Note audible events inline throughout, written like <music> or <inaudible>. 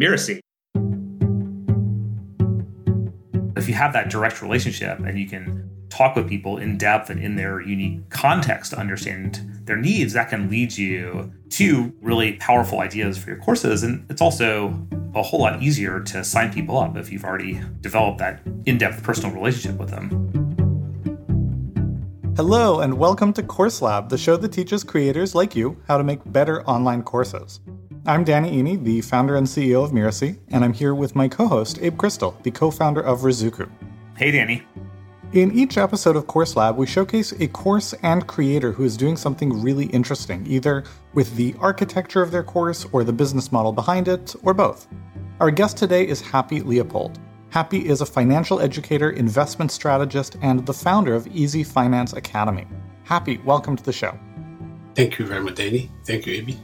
Mirasee. If you have that direct relationship and you can talk with people in depth and in their unique context to understand their needs, that can lead you to really powerful ideas for your courses. And it's also a whole lot easier to sign people up if you've already developed that in depth personal relationship with them. Hello, and welcome to Course Lab, the show that teaches creators like you how to make better online courses. I'm Danny Iny, the founder and CEO of Mirasee, and I'm here with my co host, Abe Crystal, the co founder of Ruzuku. Hey, Danny. In each episode of Course Lab, we showcase a course and creator who is doing something really interesting, either with the architecture of their course or the business model behind it, or both. Our guest today is Happi Leopold. Happi is a financial educator, investment strategist, and the founder of Easy Finance Academy. Happi, welcome to the show. Thank you very much, Danny. Thank you, Abby.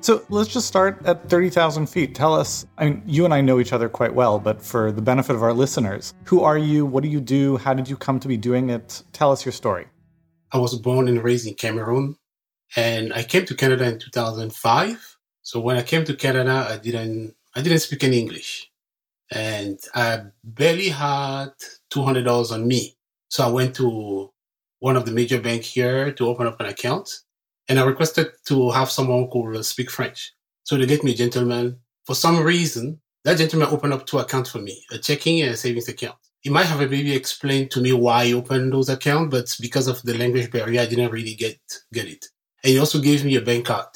So let's just start at 30,000 feet. Tell us, I mean, you and I know each other quite well, but for the benefit of our listeners, who are you? What do you do? How did you come to be doing it? Tell us your story. I was born and raised in Cameroon, and I came to Canada in 2005. So when I came to Canada, I didn't, I didn't speak any English and I barely had $200 on me. So I went to one of the major banks here to open up an account and I requested to have someone who could uh, speak French. So they get me a gentleman. For some reason, that gentleman opened up two accounts for me, a checking and a savings account. He might have maybe explained to me why he opened those accounts, but because of the language barrier, I didn't really get, get it. And he also gave me a bank card.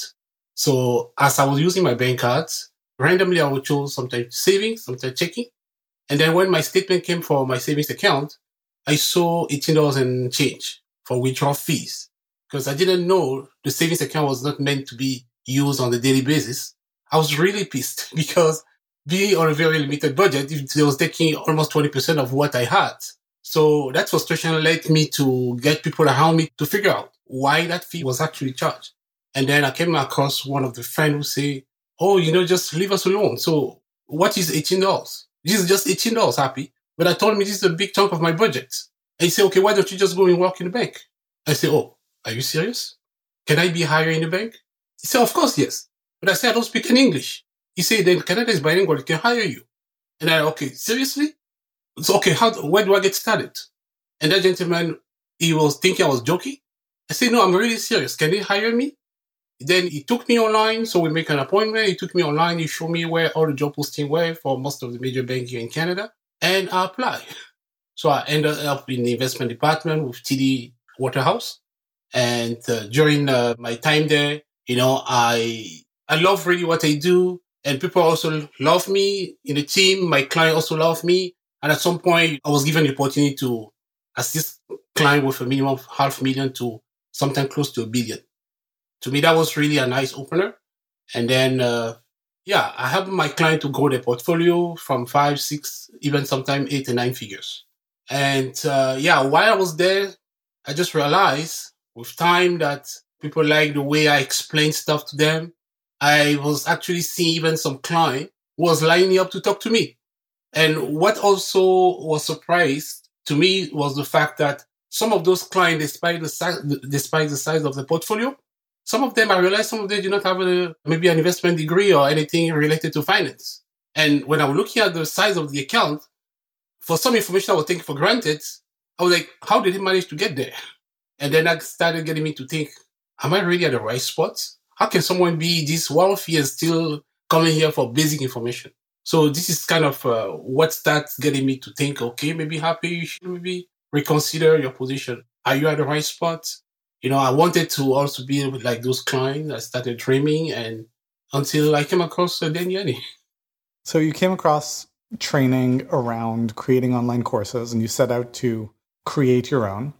So as I was using my bank cards, randomly I would choose sometimes savings, sometimes checking. And then when my statement came for my savings account, I saw $18 and change for withdrawal fees because I didn't know the savings account was not meant to be used on a daily basis. I was really pissed <laughs> because being on a very limited budget, it was taking almost 20% of what I had. So that frustration led me to get people around me to figure out why that fee was actually charged. And then I came across one of the friends who say, oh, you know, just leave us alone. So what is $18? This is just $18 Happi. But I told me this is a big chunk of my budget. And he said, okay, why don't you just go and work in the bank? I said, oh, are you serious? Can I be higher in the bank? He said, of course, yes. But I said, I don't speak any English. He said, then Canada is bilingual. It can hire you. And I, okay, seriously? So, okay, how, where do I get started? And that gentleman, he was thinking I was joking. I said, no, I'm really serious. Can they hire me? Then he took me online, so we make an appointment. He took me online. He showed me where all the job postings were for most of the major banks here in Canada, and I applied. So I ended up in the investment department with TD Waterhouse. And uh, during uh, my time there, you know, I I love really what I do, and people also love me in the team. My client also love me, and at some point, I was given the opportunity to assist client with a minimum of half million to sometimes close to a billion to me, that was really a nice opener. And then, uh, yeah, I helped my client to grow their portfolio from five, six, even sometimes eight and nine figures. And uh, yeah, while I was there, I just realized with time that people like the way I explain stuff to them. I was actually seeing even some client was lining up to talk to me. And what also was surprised to me was the fact that some of those clients, despite the size, despite the size of the portfolio, some of them, I realized some of them do not have a, maybe an investment degree or anything related to finance. And when I was looking at the size of the account, for some information I was taking for granted, I was like, how did he manage to get there? And then that started getting me to think, am I really at the right spot? How can someone be this wealthy and still coming here for basic information? So this is kind of uh, what starts getting me to think, okay, maybe Happi, you should maybe reconsider your position. Are you at the right spot? you know, I wanted to also be with like those clients. I started dreaming and until I came across uh, Danny Iny. So you came across training around creating online courses and you set out to create your own.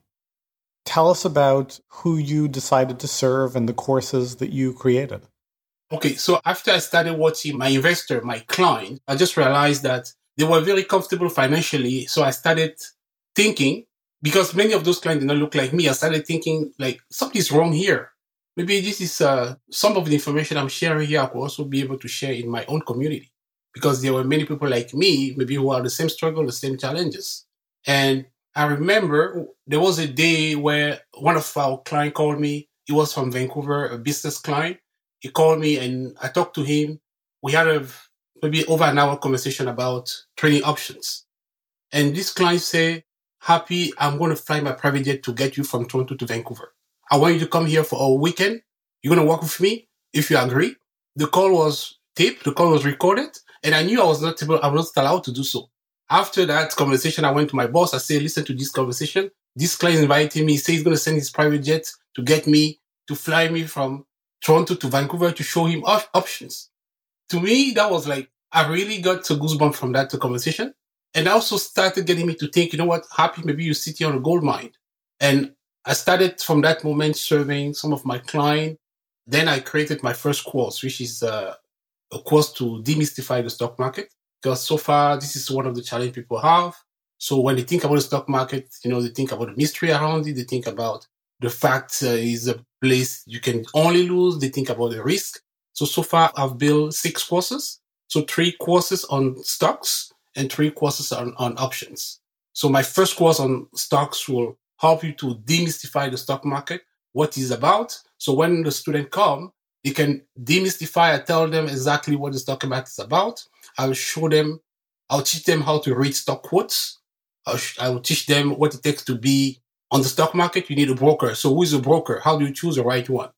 Tell us about who you decided to serve and the courses that you created. Okay, so after I started watching my investor, my client, I just realized that they were very comfortable financially. So I started thinking because many of those clients did not look like me, I started thinking like something's wrong here. Maybe this is uh, some of the information I'm sharing here. I could also be able to share in my own community because there were many people like me, maybe who are the same struggle, the same challenges. And I remember there was a day where one of our client called me. He was from Vancouver, a business client. He called me and I talked to him. We had a maybe over an hour conversation about training options. And this client said, Happi, I'm going to fly my private jet to get you from Toronto to Vancouver. I want you to come here for a weekend. You're going to work with me if you agree. The call was taped. The call was recorded. And I knew I was not able, I was not allowed to do so. After that conversation, I went to my boss. I said, listen to this conversation. This client invited me. He said he's going to send his private jet to get me, to fly me from Toronto to Vancouver to show him op- options. To me, that was like, I really got a goosebump from that conversation. And I also started getting me to think, you know what, Happi, maybe you sit here on a gold mine. And I started from that moment serving some of my clients. Then I created my first course, which is uh, a course to demystify the stock market. Because so far, this is one of the challenges people have. So when they think about the stock market, you know, they think about the mystery around it. They think about the fact uh, is a place you can only lose. They think about the risk. So, so far I've built six courses. So three courses on stocks and three courses on, on options. So my first course on stocks will help you to demystify the stock market, what it's about. So when the student come, they can demystify. I tell them exactly what the stock market is about. I'll show them, I'll teach them how to read stock quotes. I'll, I'll teach them what it takes to be on the stock market. You need a broker. So who is a broker? How do you choose the right one?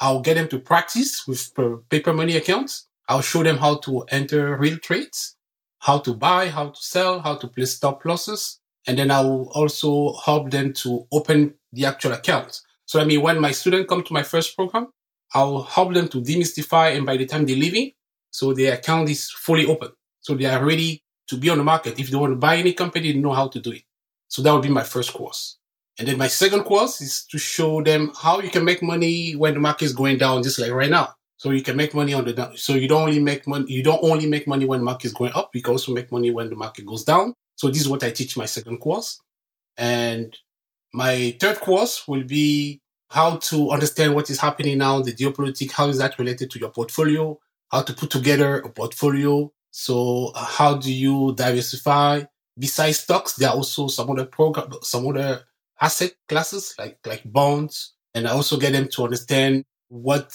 I'll get them to practice with paper money accounts. I'll show them how to enter real trades, how to buy, how to sell, how to place stop losses. And then I will also help them to open the actual account. So I mean, when my students come to my first program, I'll help them to demystify. And by the time they're leaving, so their account is fully open. So they are ready to be on the market. If they want to buy any company, they know how to do it. So that would be my first course. And then my second course is to show them how you can make money when the market is going down, just like right now. So you can make money on the down. So you don't only make money, you don't only make money when the market is going up. You can also make money when the market goes down. So this is what I teach my second course. And my third course will be how to understand what is happening now, the geopolitics, how is that related to your portfolio, how to put together a portfolio. So uh, how do you diversify? Besides stocks, there are also some other program, some other asset classes like, like bonds. And I also get them to understand what,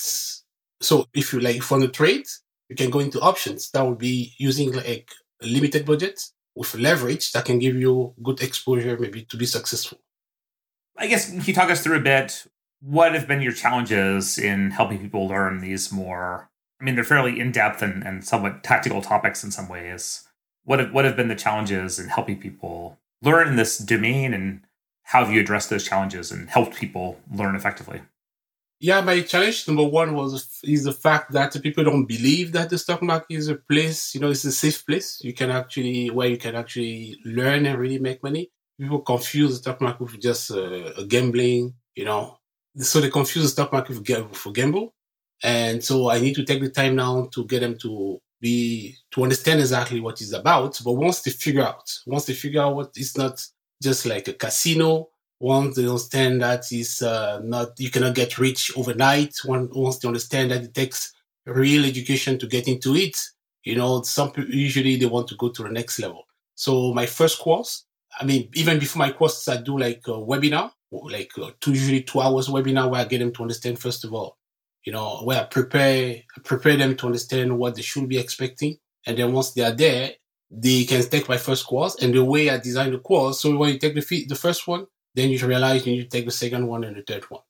so if you like from the trade, you can go into options. That would be using like a limited budget with leverage that can give you good exposure, maybe to be successful. I guess can you talk us through a bit? What have been your challenges in helping people learn these more? I mean, they're fairly in depth and, and somewhat tactical topics in some ways. What have, what have been the challenges in helping people learn in this domain and how have you addressed those challenges and helped people learn effectively? Yeah, my challenge number one was is the fact that people don't believe that the stock market is a place, you know, it's a safe place. You can actually where you can actually learn and really make money. People confuse the stock market with just uh, gambling, you know. So they confuse the stock market for gamble. And so I need to take the time now to get them to be to understand exactly what it's about. But once they figure out, once they figure out what it's not just like a casino. Once they understand that is uh, not, you cannot get rich overnight. once they understand that it takes real education to get into it, you know, some usually they want to go to the next level. So my first course, I mean, even before my courses, I do like a webinar, like uh, two, usually two hours webinar where I get them to understand, first of all, you know, where I prepare, I prepare them to understand what they should be expecting. And then once they are there, they can take my first course and the way I design the course. So when you take the, the first one, then you realize you need to take the second one and the third one.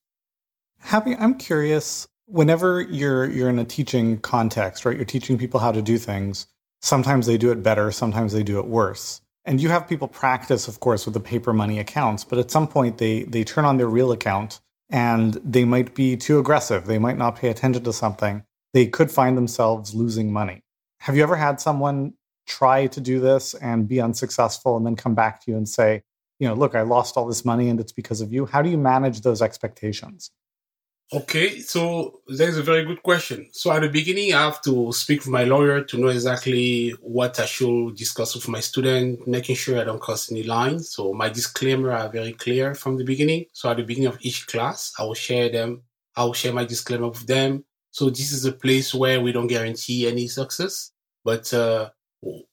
Happi, I'm curious. Whenever you're you're in a teaching context, right? You're teaching people how to do things. Sometimes they do it better. Sometimes they do it worse. And you have people practice, of course, with the paper money accounts. But at some point, they they turn on their real account and they might be too aggressive. They might not pay attention to something. They could find themselves losing money. Have you ever had someone try to do this and be unsuccessful and then come back to you and say, you know, look, I lost all this money and it's because of you? How do you manage those expectations? Okay, so that is a very good question. So at the beginning, I have to speak with my lawyer to know exactly what I should discuss with my student, making sure I don't cross any lines. So my disclaimer are very clear from the beginning. So at the beginning of each class, I will share them. I will share my disclaimer with them. So this is a place where we don't guarantee any success, but uh,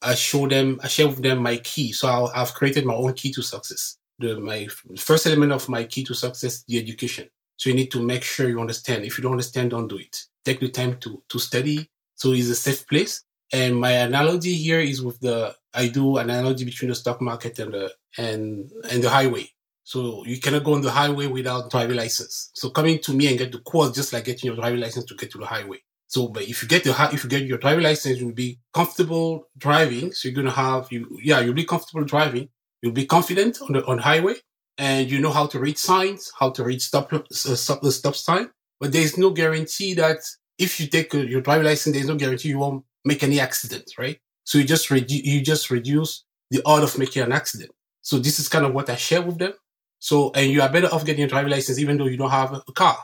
I show them, I share with them my key. So i have created my own key to success. The, my first element of my key to success, the education. So you need to make sure you understand. If you don't understand, don't do it. Take the time to, to study. So it's a safe place. And my analogy here is with the, I do an analogy between the stock market and the, and, and the highway. So you cannot go on the highway without driving license. So coming to me and get the course just like getting your driving license to get to the highway. So, but if you get the if you get your driving license, you'll be comfortable driving. So you're gonna have you yeah you'll be comfortable driving. You'll be confident on the on highway, and you know how to read signs, how to read stop uh, stop the stop sign. But there's no guarantee that if you take your driving license, there's no guarantee you won't make any accident, right? So you just redu- you just reduce the odds of making an accident. So this is kind of what I share with them. So and you are better off getting a driving license even though you don't have a car,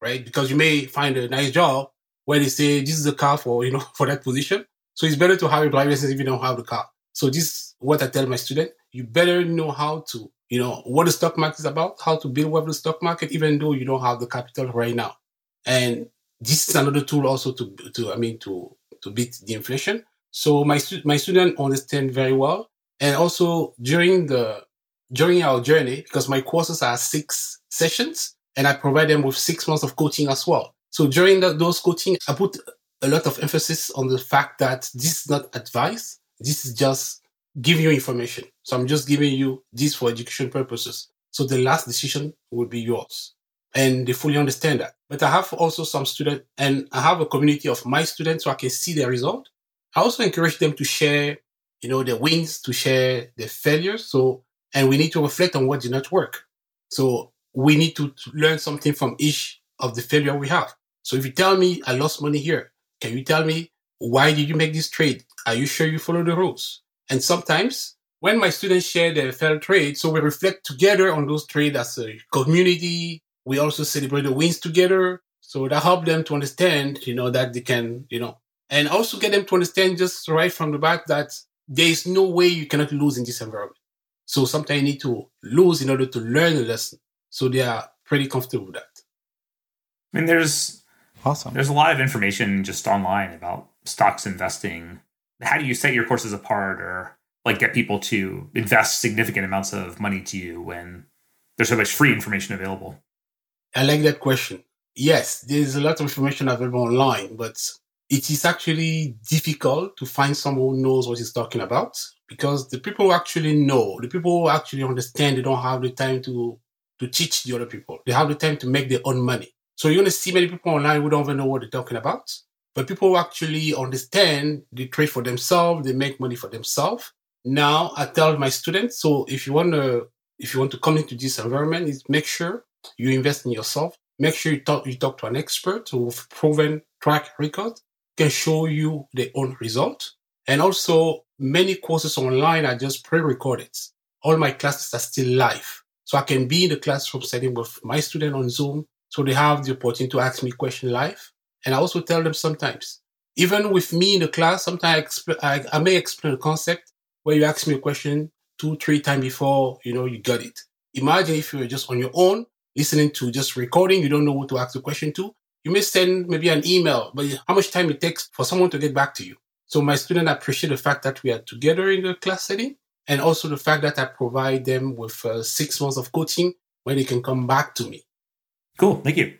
right? Because you may find a nice job where they say this is a car for you know <laughs> for that position. So it's better to have a driver's license if you don't have the car. So this is what I tell my student. You better know how to, you know, what the stock market is about, how to build up the stock market, even though you don't have the capital right now. And this is another tool also to, to, I mean, to, to beat the inflation. So my, my student understand very well. And also during the, during our journey, because my courses are six sessions and I provide them with six months of coaching as well. So during the, those coaching, I put a lot of emphasis on the fact that this is not advice. This is just giving you information. So I'm just giving you this for education purposes. So the last decision will be yours. And they fully understand that. But I have also some students and I have a community of my students so I can see their result. I also encourage them to share, you know, their wins, to share their failures. So, and we need to reflect on what did not work. So we need to learn something from each of the failure we have. So if you tell me I lost money here, can you tell me why did you make this trade? Are you sure you follow the rules? And sometimes when my students share their failed trade, so we reflect together on those trades as a community. We also celebrate the wins together. So that help them to understand, you know, that they can, you know, and also get them to understand just right from the back that there is no way you cannot lose in this environment. So sometimes you need to lose in order to learn a lesson. So they are pretty comfortable with that. I mean, there's Awesome. There's a lot of information just online about stocks investing. How do you set your courses apart or like get people to invest significant amounts of money to you when there's so much free information available? I like that question. Yes, there's a lot of information available online, but it is actually difficult to find someone who knows what he's talking about because the people who actually know, the people who actually understand, they don't have the time to to teach the other people. They have the time to make their own money. So you're to see many people online who don't even know what they're talking about. But people actually understand, they trade for themselves, they make money for themselves. Now I tell my students, so if you want to, if you want to come into this environment, is make sure you invest in yourself. Make sure you talk, you talk to an expert with proven track record, can show you their own result. And also many courses online are just pre-recorded. All my classes are still live. So I can be in the classroom setting with my student on Zoom so they have the opportunity to ask me questions live. And I also tell them sometimes, even with me in the class, sometimes I, I, I may explain a concept where you ask me a question two, three times before, you know, you got it. Imagine if you were just on your own, listening to just recording, you don't know what to ask the question to. You may send maybe an email, but how much time it takes for someone to get back to you. So my students appreciate the fact that we are together in the class setting and also the fact that I provide them with uh, six months of coaching where they can come back to me. Cool. Thank you.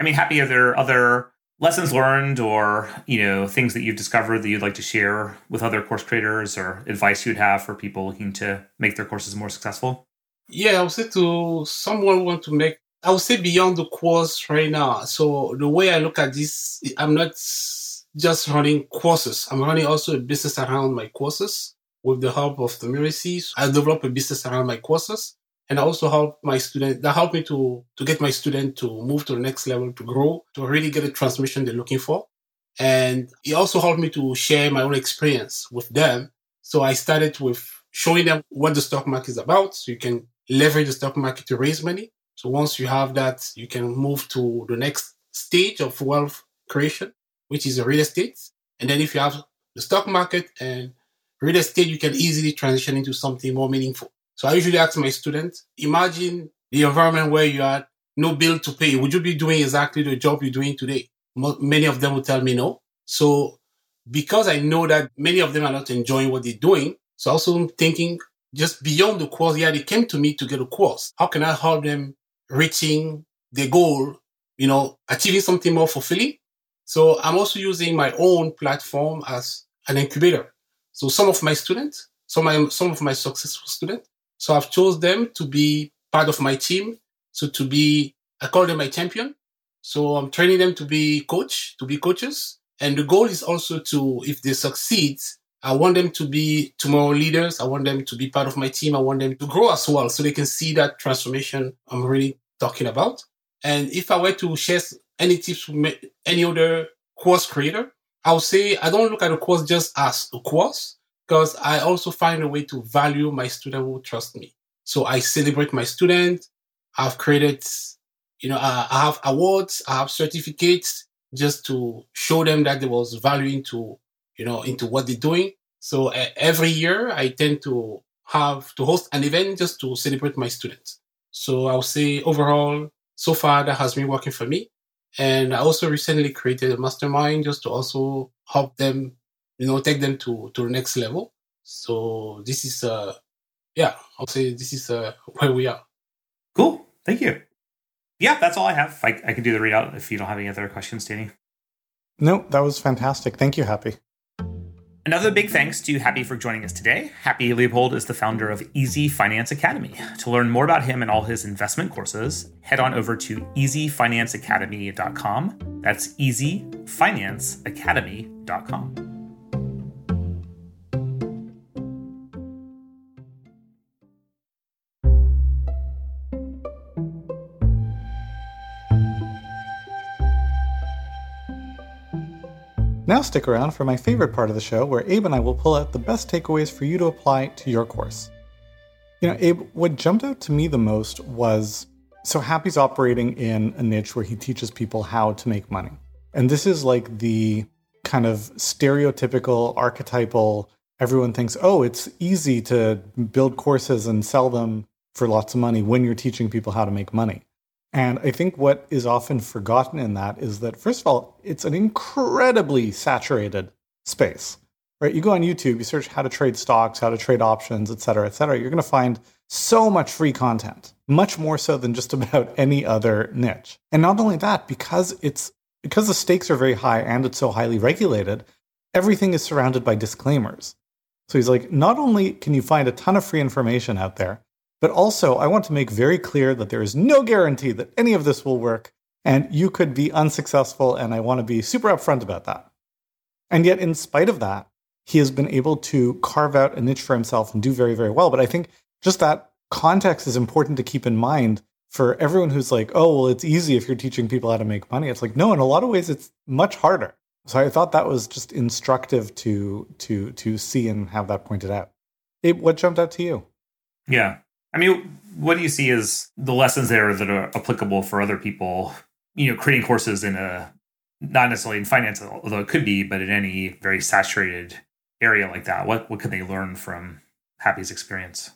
I mean, Happi are there other lessons learned or, you know, things that you've discovered that you'd like to share with other course creators or advice you'd have for people looking to make their courses more successful? Yeah, I would say to someone want to make I would say beyond the course right now. So the way I look at this, I'm not just running courses. I'm running also a business around my courses with the help of the Mirasee. I develop a business around my courses and I also help my student that helped me to to get my student to move to the next level to grow to really get the transmission they're looking for. And it also helped me to share my own experience with them. So i started with showing them what the stock market is about so you can leverage the stock market to raise money. So once you have that you can move to the next stage of wealth creation which is real estate. And then if you have the stock market and real estate you can easily transition into something more meaningful so I usually ask my students, imagine the environment where you are no bill to pay. Would you be doing exactly the job you're doing today? Many of them will tell me no. So because I know that many of them are not enjoying what they're doing, so also I'm thinking just beyond the course, yeah, they came to me to get a course. How can I help them reaching their goal, you know, achieving something more fulfilling? So I'm also using my own platform as an incubator. So some of my students, some my, some of my successful students, so I've chose them to be part of my team. So to be, I call them my champion. So I'm training them to be coach, to be coaches. And the goal is also to, if they succeed, I want them to be tomorrow leaders. I want them to be part of my team. I want them to grow as well so they can see that transformation I'm really talking about. And if I were to share any tips with any other course creator, I would say I don't look at a course just as a course because I also find a way to value my student who trust me. So I celebrate my student. I've created, you know, I have awards, I have certificates just to show them that there was value into you know, into what they're doing. So uh, every year I tend to have to host an event just to celebrate my students. So I'll say overall, so far that has been working for me. And I also recently created a mastermind just to also help them, you know, take them to, to the next level. So this is, uh, yeah, I'll say this is uh, <laughs> where we are. Cool. Thank you. Yeah, that's all I have. I, I can do the readout if you don't have any other questions, Danny. No, that was fantastic. Thank you, Happi. Another big thanks to Happi for joining us today. Happi Leopold is the founder of Easy Finance Academy. To learn more about him and all his investment courses, head on over to easyfinanceacademy.com. That's easyfinanceacademy.com. Now stick around for my favorite mm. part of the show where Abe and I will pull out the best takeaways for you to apply to your course. You know, Abe, what jumped out to me the most was so Happi's operating in a niche where he teaches people how to make money. And this is like the kind of stereotypical, archetypal, everyone thinks, oh, it's easy to build courses and sell them for lots of money when you're teaching people how to make money. And I think what is often forgotten in that is that, first of all, it's an incredibly saturated space, right? You go on YouTube, you search how to trade stocks, how to trade options, et cetera, et cetera. You're going to find so much free content, much more so than just <laughs> about any other niche. And not only that, because it's because the stakes are very high and it's so highly regulated, everything is surrounded by disclaimers. So he's like, not only can you find a ton of free information out there, but also, I want to make very clear that there is no guarantee that any of this will work, and you could be unsuccessful, and I want to be super upfront about that. And yet, in spite of that, he has been able to carve out a niche for himself and do very, very well. But I think just that context is important to keep in mind for everyone who's like, oh, well, it's easy if you're teaching people how to make money. It's like, no, in a lot of ways, it's much harder. So I thought that was just instructive to to to see and have that pointed out. What jumped out to you? Yeah, I mean, what do you see as the lessons there that are applicable for other people? You know, creating courses in a not necessarily in finance, although it could be, but in any very saturated area like that. What what can they learn from Happi's experience?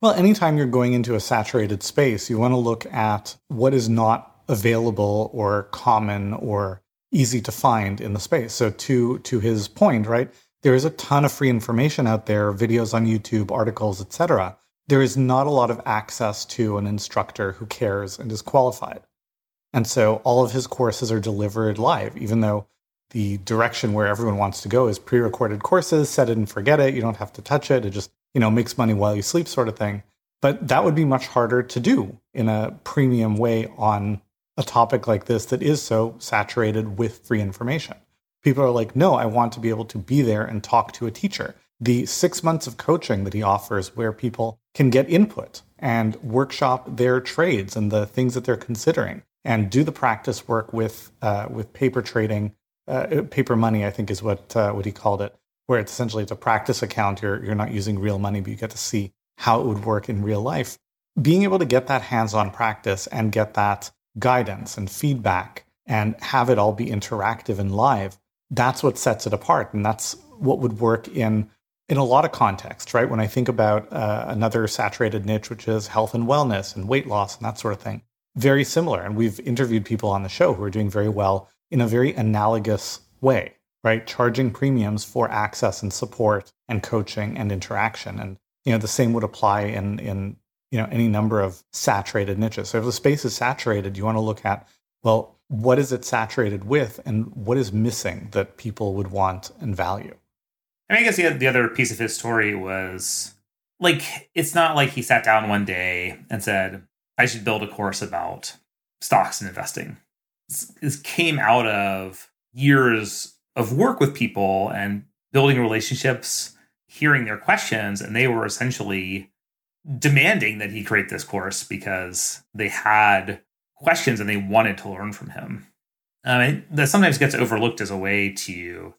Well, anytime you're going into a saturated space, you want to look at what is not available or common or easy to find in the space. So to to his point, right? There is a ton of free information out there, videos on YouTube, articles, etc there is not a lot of access to an instructor who cares and is qualified. And so all of his courses are delivered live, even though the direction where everyone wants to go is pre-recorded courses, set it and forget it. You don't have to touch it. It just, you know, makes money while you sleep sort of thing. But that would be much harder to do in a premium way on a topic like this that is so saturated with free information. People are like, no, I want to be able to be there and talk to a teacher the six months of coaching that he offers where people can get input and workshop their trades and the things that they're considering and do the practice work with uh, with paper trading uh, paper money i think is what uh, what he called it where it's essentially it's a practice account. You're you're not using real money but you get to see how it would work in real life. Being able to get that hands-on practice and get that guidance and feedback and have it all be interactive and live that's what sets it apart. And that's what would work in in a lot of contexts, right? When I think about uh, another saturated niche, which is health and wellness and weight loss and that sort of thing, very similar. And we've interviewed people on the show who are doing very well in a very analogous way, right? Charging premiums for access and support and coaching and interaction. And, you know, the same would apply in, in, you know, any number of saturated niches. So if the space is saturated, you want to look at, well, what is it saturated with and what is missing that people would want and value? And I guess the, the other piece of his story was like, it's not like he sat down one day and said, I should build a course about stocks and investing. This came out of years of work with people and building relationships, hearing their questions, and they were essentially demanding that he create this course because they had questions and they wanted to learn from him. Um, that sometimes gets overlooked as a way to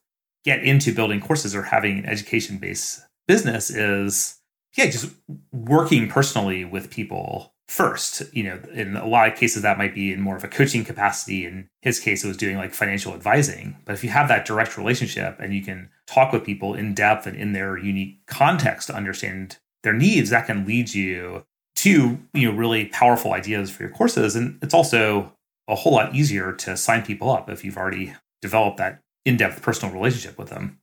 get into building courses or having an education based business is yeah just working personally with people first. You know in a lot of cases that might be in more of a coaching capacity. In his case it was doing like financial advising. But if you have that direct relationship and you can talk with people in depth and in their unique context to understand their needs that can lead you to you know really powerful ideas for your courses. And it's also a whole lot easier to sign people up if you've already developed that in-depth personal relationship with them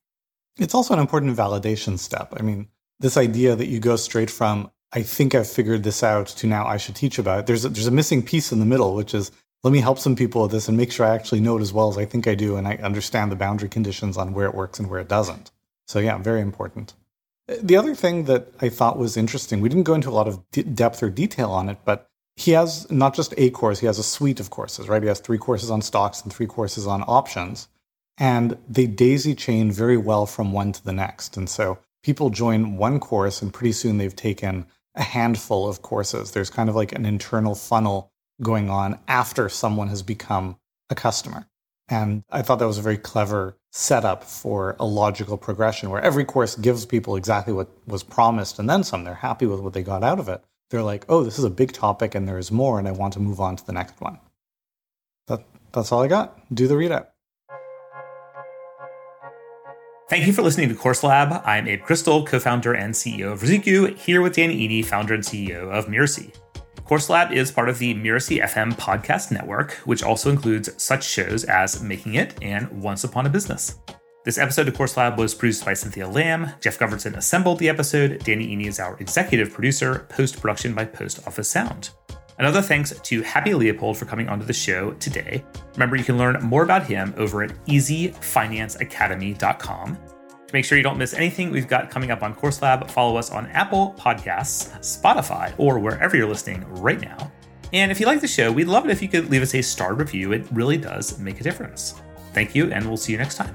it's also an important validation step i mean this idea that you go straight from I think I've figured this out to now I should teach about it. There's a, there's a missing piece in the middle, which is let me help some people with this and make sure I actually know it as well as I think I do, and I understand the boundary conditions on where it works and where it doesn't. So yeah, very important. The other thing that I thought was interesting, we didn't go into a lot of depth or detail on it, but he has not just a course, he has a suite of courses, right? He has three courses on stocks and three courses on options. And they daisy chain very well from one to the next. And so people join one course and pretty soon they've taken a handful of courses. There's kind of like an internal funnel going on after someone has become a customer. And I thought that was a very clever setup for a logical progression where every course gives people exactly what was promised and then some. They're happy with what they got out of it. They're like, oh, this is a big topic and there is more, and I want to move on to the next one. That, that's all I got. Do the readout. Thank you for listening to Course Lab. I'm Abe Crystal, co founder and CEO of Ruzuku, here with Danny Iny, founder and CEO of Mirasee. Course Lab is part of the Mirasee FM podcast network, which also includes such shows as Making It and Once Upon a Business. This episode of Course Lab was produced by Cynthia Lamb. Jeff Govertson assembled the episode. Danny Iny is our executive producer, post production by Post Office Sound. Another thanks to Happi Leopold for coming onto the show today. Remember, you can learn more about him over at easyfinanceacademy.com. To make sure you don't miss anything we've got coming up on Course Lab, follow us on Apple Podcasts, Spotify, or wherever you're listening right now. And if you like the show, we'd love it if you could leave us a star review. It really does make a difference. Thank you, and we'll see you next time.